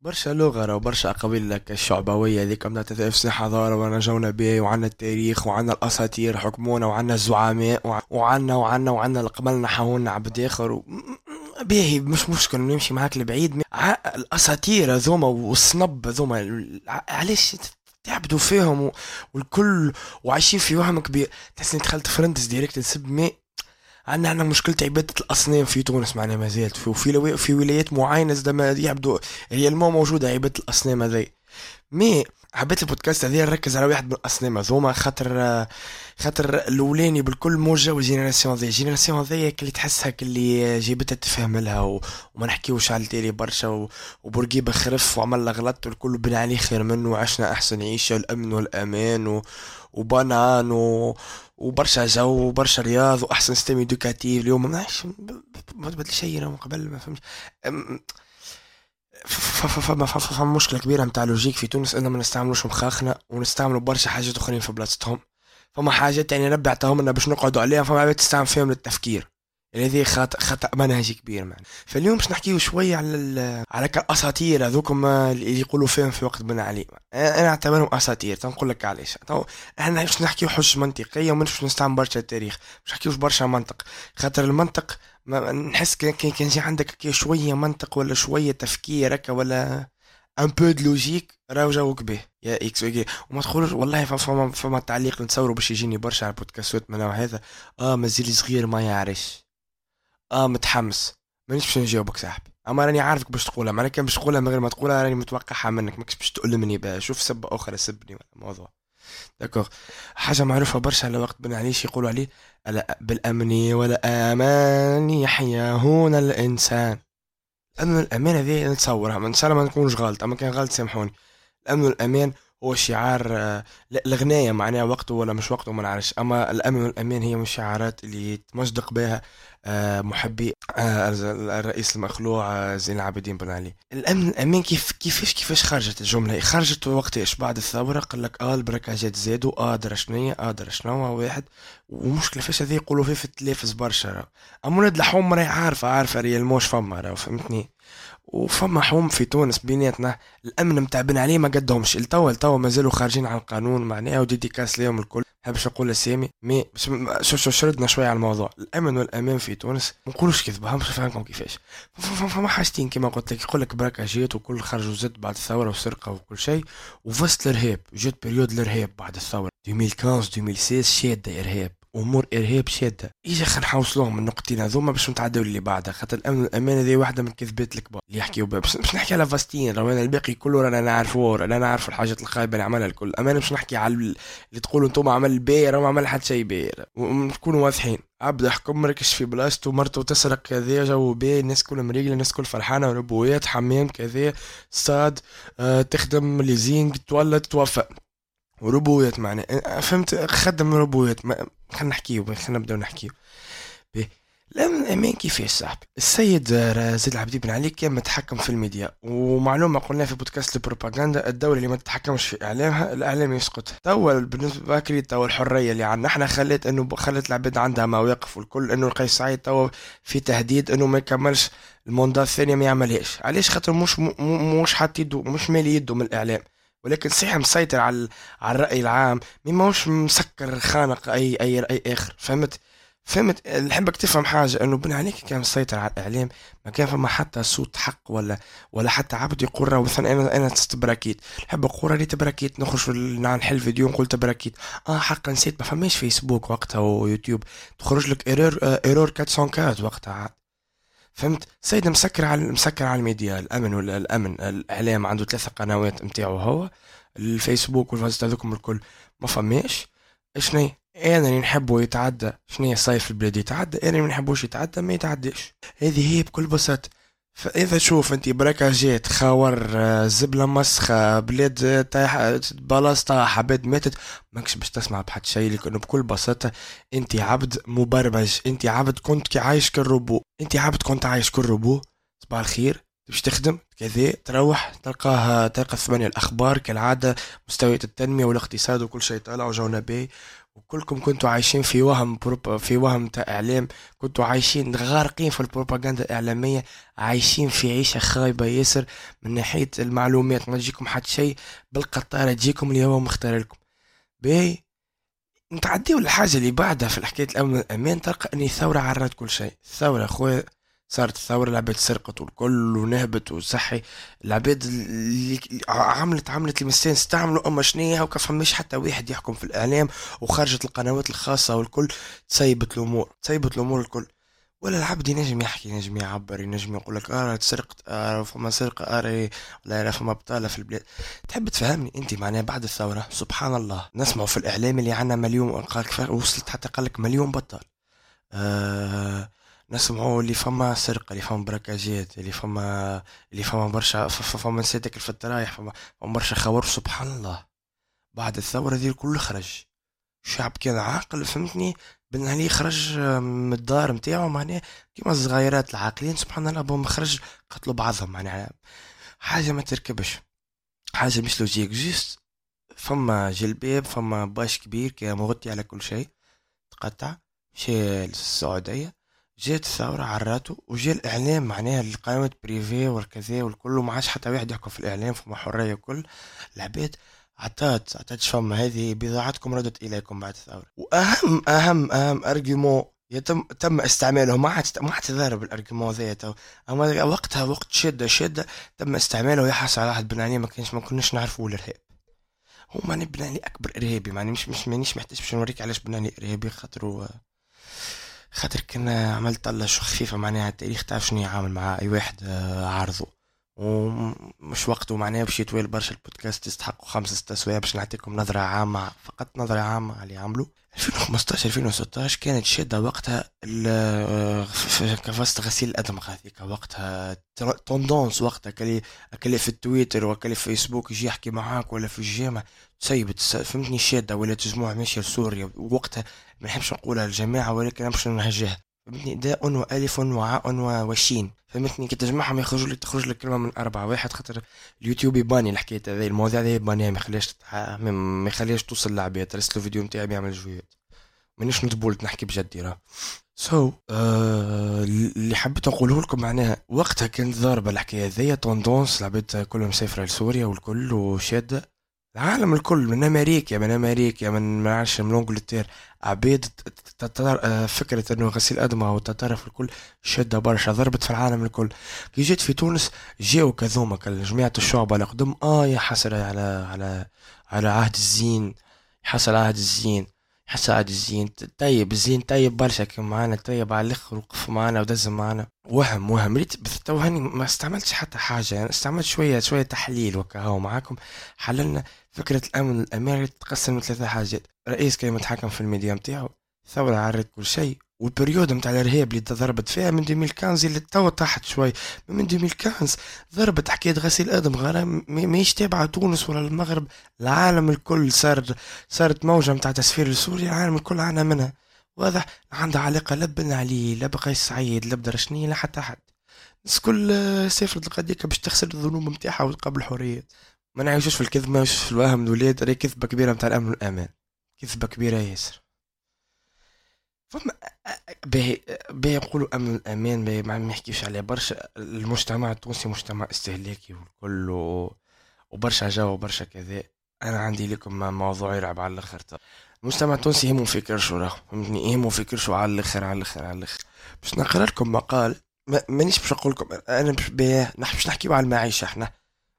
برشا لغة وبرشا أقاويل لك الشعبوية ذيك بتاعت تفسي حضارة ورجونا به وعنا التاريخ وعنا الأساطير حكمونا وعنا الزعماء وعنا وعنا وعنا اللي قبلنا حاولنا عبد آخر و... باهي مش مشكل نمشي معاك لبعيد الأساطير هذوما والصنب هذوما علاش تعبدوا فيهم والكل وعايشين في وهم كبير تحس دخلت فرندس ديريكت تسب مي عندنا عندنا مشكلة عبادة الأصنام في تونس معنا ما زالت. في في ولايات معينة زاد ما يعبدوا هي المو موجودة عبادة الأصنام هذي. mais حبيت البودكاست هذا نركز على واحد من الأصنام هذوما خاطر خاطر الأولاني بالكل موجة وال génération ذي ال génération ذي اللي تحسها اللي جيبتها تفهم لها و... وما نحكيوش على التالي برشا و... وبورقيبه خرف وعمل غلط والكل بنى عليه خير منه وعشنا أحسن عيشة الامن والأمان و... وبنان و... وبرشا جو وبرشا رياض وأحسن système éducatif اليوم ما ما بدل شيء من قبل ما فهمش. فما فما مشكلة كبيرة نتاع لوجيك في تونس اننا ما نستعملوش مخاخنا ونستعملوا برشا حاجات أخرين في بلاصتهم. فما حاجات يعني ربي عطاهم لنا باش نقعدوا عليها فما عباد تستعمل فيهم للتفكير. هذه خطأ خطأ منهجي كبير معنا. فاليوم باش نحكيو شوية على على الأساطير هذوكم اللي يقولوا فيهم في وقت بن علي. أنا أعتبرهم أساطير. تنقول لك علاش. إحنا باش نحكيو حج منطقية ومش باش نستعمل برشا التاريخ باش نحكيوش برشا منطق. خاطر المنطق ما نحس كان كان عندك شوية منطق ولا شوية تفكير هكا ولا un peu de logique راهو جاوك به. يا ایكس oui وما تقولش والله فما فما تعليق نتصوروا باش يجيني برشا على البودكاستات من هذا. آه مازال صغير ما يعرفش. آه متحمس. مانيش باش نجاوبك صاحبي. أما راني عارفك باش تقولها كان باش تقولها من غير ما تقولها راني متوقعها منك. ماكش باش تؤلمني بها شوف سبه أخرى سبني ولا موضوع. d'accord. حاجة معروفة برشا على وقت بن علي اش يقولوا عليه ألا بالامن والامان يحيا هنا الإنسان. الأمن والأمان هذه نتصورها ان شاء الله ما نكونش غلط أما كان غلط سامحوني. الأمن والأمان هو شعار آه، الغناية معناها وقته ولا مش وقته ما نعرفش. أما الامن والامان هي من الشعارات اللي تمصدق بها آه، محبي آه، الرئيس المخلوع زين العابدين بن علي. الامن والامان كيف كيفاش كيفاش خرجت الجملة خرجت وقت إيش؟ بعد الثورة قال لك آه ال braquageات زادوا آه درا شنيا آه درا شنو واحد. ومشكلة فاش هذه يقولوا فيه في التلفز برشا. أما ولاد الحوم راهي عارفة عارفة ريال موش فما فهمتني؟ وفما حوم في تونس بيناتنا. الأمن متاع بن علي ما قدهمش. التوا التوا مازالوا خارجين على القانون معناها كاس ليهم الكل. حبش نقول اسامي مي شو شو شردنا شوية على الموضوع. الأمن والأمان في تونس ما نقولوش كذبه مش فاهمكم كيفاش؟ فما حاجتين كما قلت لك. يقول لك بركه جيت وكل خرجوا زد بعد الثورة والسرقه وكل شيء. وفازت الإرهاب جت période الإرهاب بعد الثورة. 2015 2016 شادة إرهاب. أمور ارهاب شاده اجا خلينا نحوصلوهم من النقطتين هذوما باش نتعداو اللي بعدها خاطر الامن والامان هذه واحدة من الكذبات الكبار. اللي يحكيو بها. باش نحكي على فازتين روينا الباقي كله رانا نعرفوه رانا نعرف الحاجات الخايبه اللي عملها الكل. اما باش نحكي على اللي تقولوا أنتم عمل باهي راه ما عمل حتى شيء باهي ونكونوا واضحين. عبد حكم مركش في بلاصتو مرته تسرق كذا جو باهي الناس كلها مريقلة الناس كل فرحانة ونبويات حمام كذا صاد آه تخدم ليزينغ تولد توفى. وربويات معناه فهمت؟ خدم ربويات خلينا نحكيو خلينا نبداو الامن الامان كيفاش صاحبي السيد زيد العبدي بن علي كان متحكم في الميديا ومعلومة قلنا في بودكاست البروباغندا الدولة اللي ما تتحكمش في إعلامها الاعلام يسقط. توا بالنسبة لكري توا الحريه اللي عندنا إحنا خلت إنه خلت العباد عندها مواقف والكل إنه قيس سعيد توا في تهديد إنه ما يكملش الموندات الثانية ما يعملهاش. علاش؟ خاطر مش مش حاط يده مش مالي يده من الإعلام. ولكن صحيح مسيطر على على الرأي العام. مي ماهوش مسكر خانق أي أي رأي آخر. فهمت؟ فهمت؟ نحبك تفهم حاجة إنه بن عليك كان مسيطر على الإعلام. ما كان فما حتى صوت حق ولا ولا حتى عبد يقول راه مثلا أنا أنا تبراكيت نحب نقول راني تبراكيت نخرج نحل فيديو نقول تبراكيت آه حقا نسيت. ما فماش فيسبوك وقتها ويوتيوب. تخرج لك error error 404 وقتها. فهمت؟ سيد مسكر على مسكر على الميديا الأمن ولا الأمن الإعلام عنده ثلاثة قنوات نتاعو هو الفيسبوك والفازت هذوكم الكل. ما فماش. شنو؟ أنا اللي نحبه يتعدى. شنو؟ صيف في البلاد يتعدى. أنا اللي ما نحبوش يتعدى ما يتعداش. هذه هي بكل بساطة. فإذا تشوف أنت براكاجات خاور زبلة مسخة بلاد طايحة بلاص طاح عباد ماتت ماكش باش تسمع بحد شيء لأنه بكل بساطة أنت عبد مبرمج أنت عبد كنت عايش كالروبو. أنت عبد كنت عايش كالروبو. صباح الخير. باش تخدم كذا تروح تلقاها تلقى ثمانية الأخبار كالعادة مستويات التنمية والاقتصاد وكل شيء طالع وجونا باهي وكلكم كنتوا عايشين في وهم في وهم تاع إعلام. كنتوا عايشين غارقين في البروباغندا الإعلامية عايشين في عيشة خايبة ياسر. من ناحية المعلومات ما تجيكم حتى شيء بالقطارة تجيكم اليوم مختار لكم. باهي. نتعديو الحاجة اللي بعدها في حكاية الأمن والأمان تلقى أن الثورة عرت كل شيء. الثورة خويا صارت الثورة العباد سرقت والكل ونهبت وصحي. العباد اللي عملت عملت المستين استعملوا اما شنية وكا فماش حتى واحد يحكم في الإعلام وخرجت القنوات الخاصة والكل تسيبت الأمور تسيبت الأمور الكل. ولا العبد ينجم يحكي ينجم يعبر ينجم يقول لك آه سرقت آه فما سرقة آه ولا فما بطالة في البلاد. تحب تفهمني أنت معناها بعد الثورة؟ سبحان الله. نسمعوا في الإعلام اللي عنا مليون وصلت حتى قال لك مليون بطال. آه نسمعوا اللي فما سرقة اللي فما براكاجات اللي فما اللي فما برشا فما نسيتك في الترايح فما برشا خبر سبحان الله. بعد الثورة ذي الكل خرج. الشعب كان عاقل فهمتني؟ بن علي خرج من الدار نتاعو معناها كيما الصغيرات العاقلين سبحان الله بهم خرج قتلوا بعضهم معناها. حاجة ما تركبش. حاجة مش logique juste فما جلباب فما باش كبير كان مغطي على كل شيء تقطع مشى للسعوديه جات الثورة عراتو وجا الإعلام معناها القنوات privées والكذا والكل وما عادش حتى واحد يحكم في الإعلام فما حرية كل. العباد عطات عطات فما هذه بضاعتكم ردت إليكم بعد الثورة وأهم أهم أهم argument يتم تم استعماله. ما عاد ما عاد تضارب ال argument ذا أما وقتها وقت شدة شدة تم استعماله يحس على واحد بن علي ما كانش ما كناش نعرفوا الإرهاب. هو ماني بن علي أكبر إرهابي ماني مش مش مانيش محتاج باش نوريك علاش بن علي إرهابي خاطر خاطر كنا عملت طلة خفيفة معناها التاريخ تعرف شنو يعامل مع أي واحد آه، عارضه. ومش وقته معناها باش يطويل برشا البودكاست يستحقوا خمسة ستة سوايع باش نعطيكم نظرة عامة فقط نظرة عامة على اللي عملوا 2015 2016 كانت شادة وقتها كفازت غسيل الأدمغة هذيك وقتها. tendance وقتها كلي في التويتر وكلي في فيسبوك يجي يحكي معاك ولا في الجامع. تسيب فهمتني شادة ولا تجمع ماشية لسوريا وقتها ما نحبش نقولها الجماعة ولكن نمشي نهجها. فهمتني دال وألف وعين وشين. فهمتني كي تجمعهم يخرج لك تخرج لك كلمة من أربعة. واحد خاطر اليوتيوب يباني الحكاية هذه المواضيع هذه يباني ما يخليهاش ما يخليهاش توصل للعباد. ترسلوا فيديو نتاعي بيعمل جويات. مانيش نتبولت نحكي بجدي راه. so, آه اللي حبيت نقوله لكم معناها وقتها كانت ضاربة الحكاية هذيا tendance العباد كلهم مسافرة لسوريا والكل وشادة. العالم الكل من أمريكا من أمريكا من ما من إنجلترا. عبيد آه، فكرة إنه غسيل ادمغة والتطرف الكل شدة برشا ضربت في العالم الكل. كي جيت في تونس جاو كذوما جماعة الشعب على قدم آه يا حسرة على على على عهد الزين حصل عهد الزين. حصل عهد الزين. طيب الزين طيب برشا كان معانا طيب على الآخر وقف معانا ودز معانا. وهم وهم. ريت تو هاني ما استعملتش حتى حاجة يعني استعملت شوية شوية تحليل وكهو معاكم. حللنا فكرة الأمن الأمريكي تتقسم لثلاثة حاجات. رئيس كان متحكم في الميديا متاعو ثورة عرت كل شيء وال période متاع الإرهاب اللي ضربت فيها من 2015 اللي توا طاحت شوي. من 2015 ضربت حكاية غسيل أدم غرام ماهيش تابعة تونس ولا المغرب العالم الكل صار صارت موجة متاع تسفير لسوريا العالم الكل عانى منها. واضح عندها علاقة لا بن علي لا بقيس سعيد لا بدرشني لا حتى حد. الناس كل سافرت القضية باش تغسل الذنوب نتاعها وتقبل الحريات ما نعيشوش في الكذب ما في الوهم الولاد راهي كذبة كبيرة متاع الأمن والأمان. كذبة كبيرة ياسر. فما باهي باهي نقولوا امن الامان باهي ما نحكيش عليه. برشا المجتمع التونسي مجتمع استهلاكي والكل وبرشا جو وبرشا كذا. أنا عندي لكم موضوع يلعب على الآخر. المجتمع التونسي يهمو في كرشو راه فهمتني؟ يهمو في كرشو على الآخر على الآخر على الآخر. باش نقرأ لكم مقال مانيش باش نقول لكم أنا باش نحكيو على المعيشة إحنا.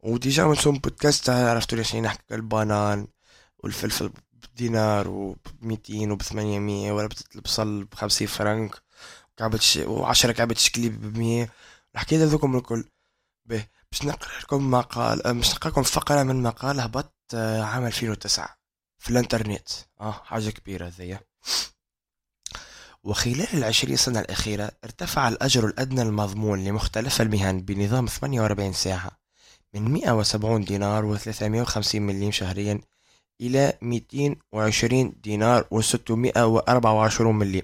و déjà من سوم بودكاست عرفتوا ليش نحكي؟ ال banane والفلفل بدينار وب 200 وب 800 ولا البصل ب 50 فرنك كعبة ش... و10 كعبة شكليب ب 100 الحكاية هذوكم الكل. به باش نقرأ لكم مقال باش نقرا لكم فقرة من مقال هبط آه، عام 2009 في الانترنت. آه حاجة كبيرة هذيا. وخلال العشرين سنة الأخيرة ارتفع الأجر الأدنى المضمون لمختلف المهن بنظام 48 ساعة من 170 دينار و350 مليم شهريا إلى 220 دينار و624 مليم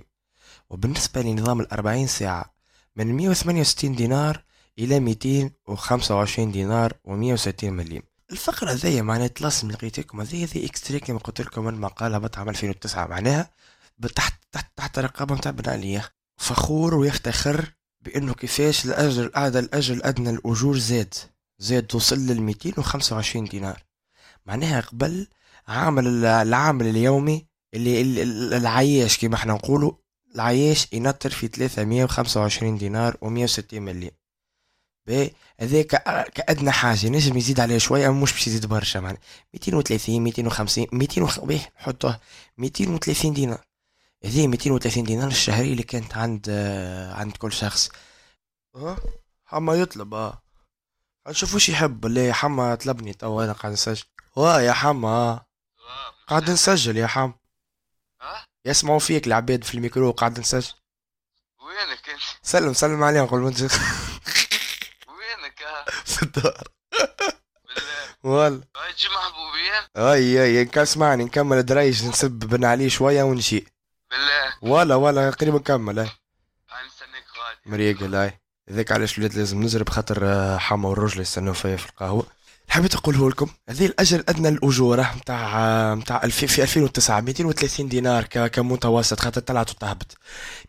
وبالنسبة لنظام الأربعين ساعة من 168 دينار إلى 225 دينار و160 مليم الفقرة ذي معناها تلصم لقيتكم. هذه هذه اكستري كما قلت لكم من مقال هبط عام 2009 معناها تحت تحت تحت رقابة نتاع بن علي فخور ويفتخر بأنه كيفاش الاجر الاعلى الأجر الأدنى الأجور زاد. زاد وصل لل 225 دينار. معناها قبل عامل العامل اليومي اللي العياش كما إحنا نقولوا العياش ينطر في 325 دينار و160 مليم باهي هذا كأدنى حاجة نجم يزيد عليه شوية مش باش يزيد برشا معناها. 230 250 200 وخ... باهي نحطوه 230 دينار. هذه 230 دينار الشهرية اللي كانت عند عند كل شخص. أه؟ حما يطلب أه. نشوف وش يحب اللي حما طلبني تو أنا قاعد نسجل. واه يا حما قاعد نسجل يا حما يسمعوا فيك العباد في الميكرو قاعد نسجل. وينك أنت؟ سلم سلم عليهم قبل ما وينك؟ ها؟ في الدار بالله والله تجي محبوبين؟ أي أي اسمعني نكمل دريج نسب بن علي شوية ونشي. بالله. ولا ولا قريب نكمل أي. نستنيك غادي. مريقل أي. هذاك علاش ولاد لازم نزرب خاطر آه، حما والرجل يستنوا فيا في القهوة. حبيت أقوله لكم هذه الأجر الأدنى للأجورة نتاع نتاع في 2009 230 دينار كمتوسط خاطر طلعت وطهبت.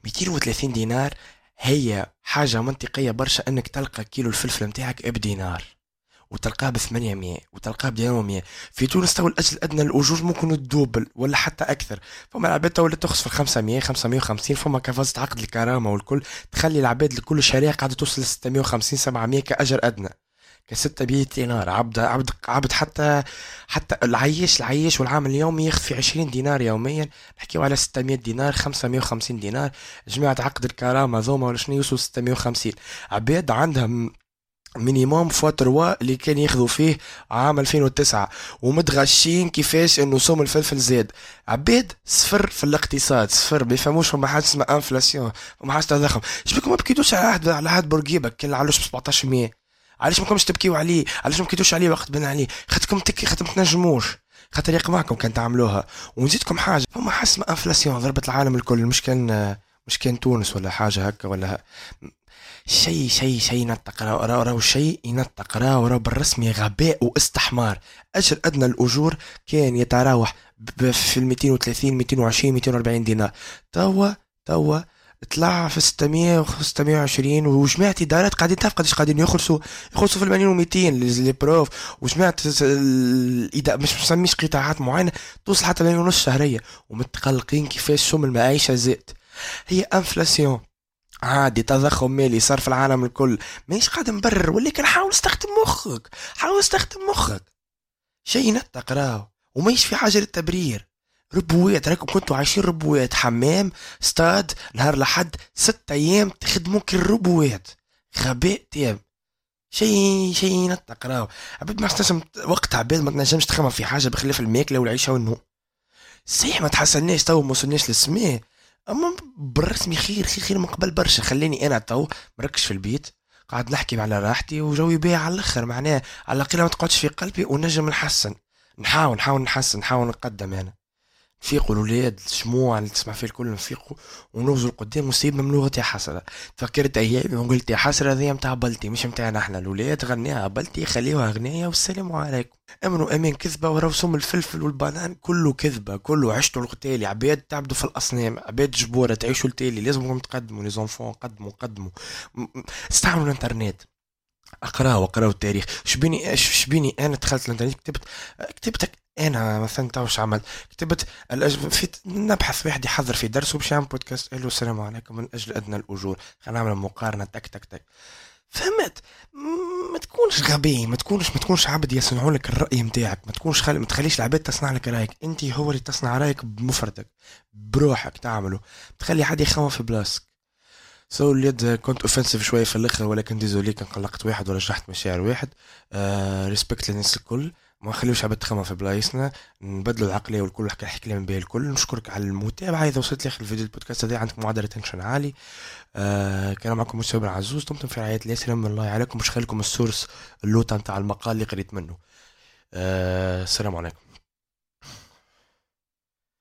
230 دينار هي حاجة منطقية برشا إنك تلقى كيلو الفلفل نتاعك بدينار وتلقاه ب 800 وتلقاه ب 100 في تونس تو الأجر الأدنى للأجور ممكن تدوبل ولا حتى أكثر. فما العباد تو تخص في 500 550 فما كفازة عقد الكرامة والكل تخلي العباد لكل شريعة قاعدة توصل ل 650 700 كأجر أدنى. كي ستة مية دينار عبد عبد عبد حتى حتى العيش العيش والعامل اليومي يخفي 20 دينار يوميا. نحكيو على 600 دينار 550 دينار. جماعة عقد الكرامة ذوما ولا شنو يوصلوا 650 عباد عندهم minimum fois trois اللي كان ياخذوا فيه عام 2009 ومتغشين كيفاش إنه سوم الفلفل زاد. عباد صفر في الاقتصاد صفر. ما يفهموش فما حاجة اسمها inflation فما حاجة تضخم شبيكم ما بكيتوش على عهد على عهد بورقيبه كان علوش ب 17 علاش ماكمش تبكيو عليه؟ علاش ما بكيتوش عليه وقت بن علي؟ خاطركم تكي خاطر ما تنجموش. خاطر يقمعكم كان تعملوها. ونزيدكم حاجة. فما اسمها inflation ضربت العالم الكل. مش كان مش كان تونس ولا حاجة هكا ولا شيء شيء شيء ينطق. راهو راهو شيء ينطق. راهو راهو بالرسمي غباء واستحمار. اجر أدنى الأجور كان يتراوح في ال 230 220 240 دينار. توا توا طلع في 600 و 620 وجماعة إدارات قاعدين تعرف قداش قاعدين يخلصوا يخلصوا في المليون و 200 لي بروف وجماعة مش مسميش قطاعات معينة توصل حتى مليون ونص شهرية. ومتقلقين كيفاش سم المعيشة زاد. هي إنفلاسيون. عادي تضخم مالي صار في العالم الكل. مانيش قاعد نبرر ولكن حاول استخدم مخك. حاول استخدم مخك. شيء نتق راهو. وماهيش في حاجة للتبرير. ربويات راكم كنتوا عايشين ربويات. حمام ستاد نهار لحد ست أيام تخدموا كل ربويات غباء تام. شيء شيء ينطق راهو عباد ما تنجم وقت عباد ما تنجمش تخمم في حاجة بخلاف الماكلة والعيشة والنوم. صحيح ما تحسناش تو ما وصلناش للسماء. أما بالرسمي خير خير خير من قبل برشا. خليني أنا تو مركش في البيت. قاعد نحكي على راحتي وجوي باهي على الأخر. معناه على الأقل ما تقعدش في قلبي ونجم نحسن. نحاول نحاول نحسن نحاول نقدم أنا. نفيقوا الولاد الشموع اللي تسمع فيه الكل نفيقوا ونوزوا لقدام وسيبنا من لغتي حسرة. تفكرت أيامي وقلت يا حسرة ذي متاع بلتي مش متاعنا إحنا الولاد غنيها بلتي خليوها غنية والسلام عليكم. امنوا أمان كذبة وراو سم الفلفل والبنان كله كذبة كله عشتوا القتالي عباد تعبدوا في الأصنام عباد جبورة تعيشوا التالي. لازمكم تقدموا les enfants قدموا قدموا. استعملوا الإنترنت. اقراو اقراو التاريخ. شبيني شبيني أنا دخلت الإنترنت كتبت كتبت أنا تو واش عملت؟ كتبت في نبحث واحد يحضر في درس وباش يعمل بودكاست قال له السلام عليكم من أجل أدنى الأجور. خلينا نعمل مقارنة تك تك تك. فهمت؟ ما تكونش غبي ما تكونش ما تكونش عبد يصنعوا لك الرأي نتاعك ما تكونش خل... ما تخليش العباد تصنع لك رأيك. أنت هو اللي تصنع رأيك بمفردك بروحك تعمله. تخلي حد يخمم في بلاصتك سو so, اليد كنت اوفنسيف شوية في الأخر ولكن désolé كان قلقت واحد ولا جرحت مشاعر واحد. respect آه للناس الكل. ما نخليوش عباد تخمم في بلايصنا نبدلوا العقلية والكل نحكي الحكاية من بين الكل نشكرك على المتابعة. إذا وصلت لآخر الفيديو البودكاست هذا عندك معدل attention عالي. آه كان معكم مستوى عزوز. دمتم في رعاية الله. سلام الله عليكم. مش خليكم السورس اللوطه نتاع المقال اللي قريت منه. آه السلام عليكم.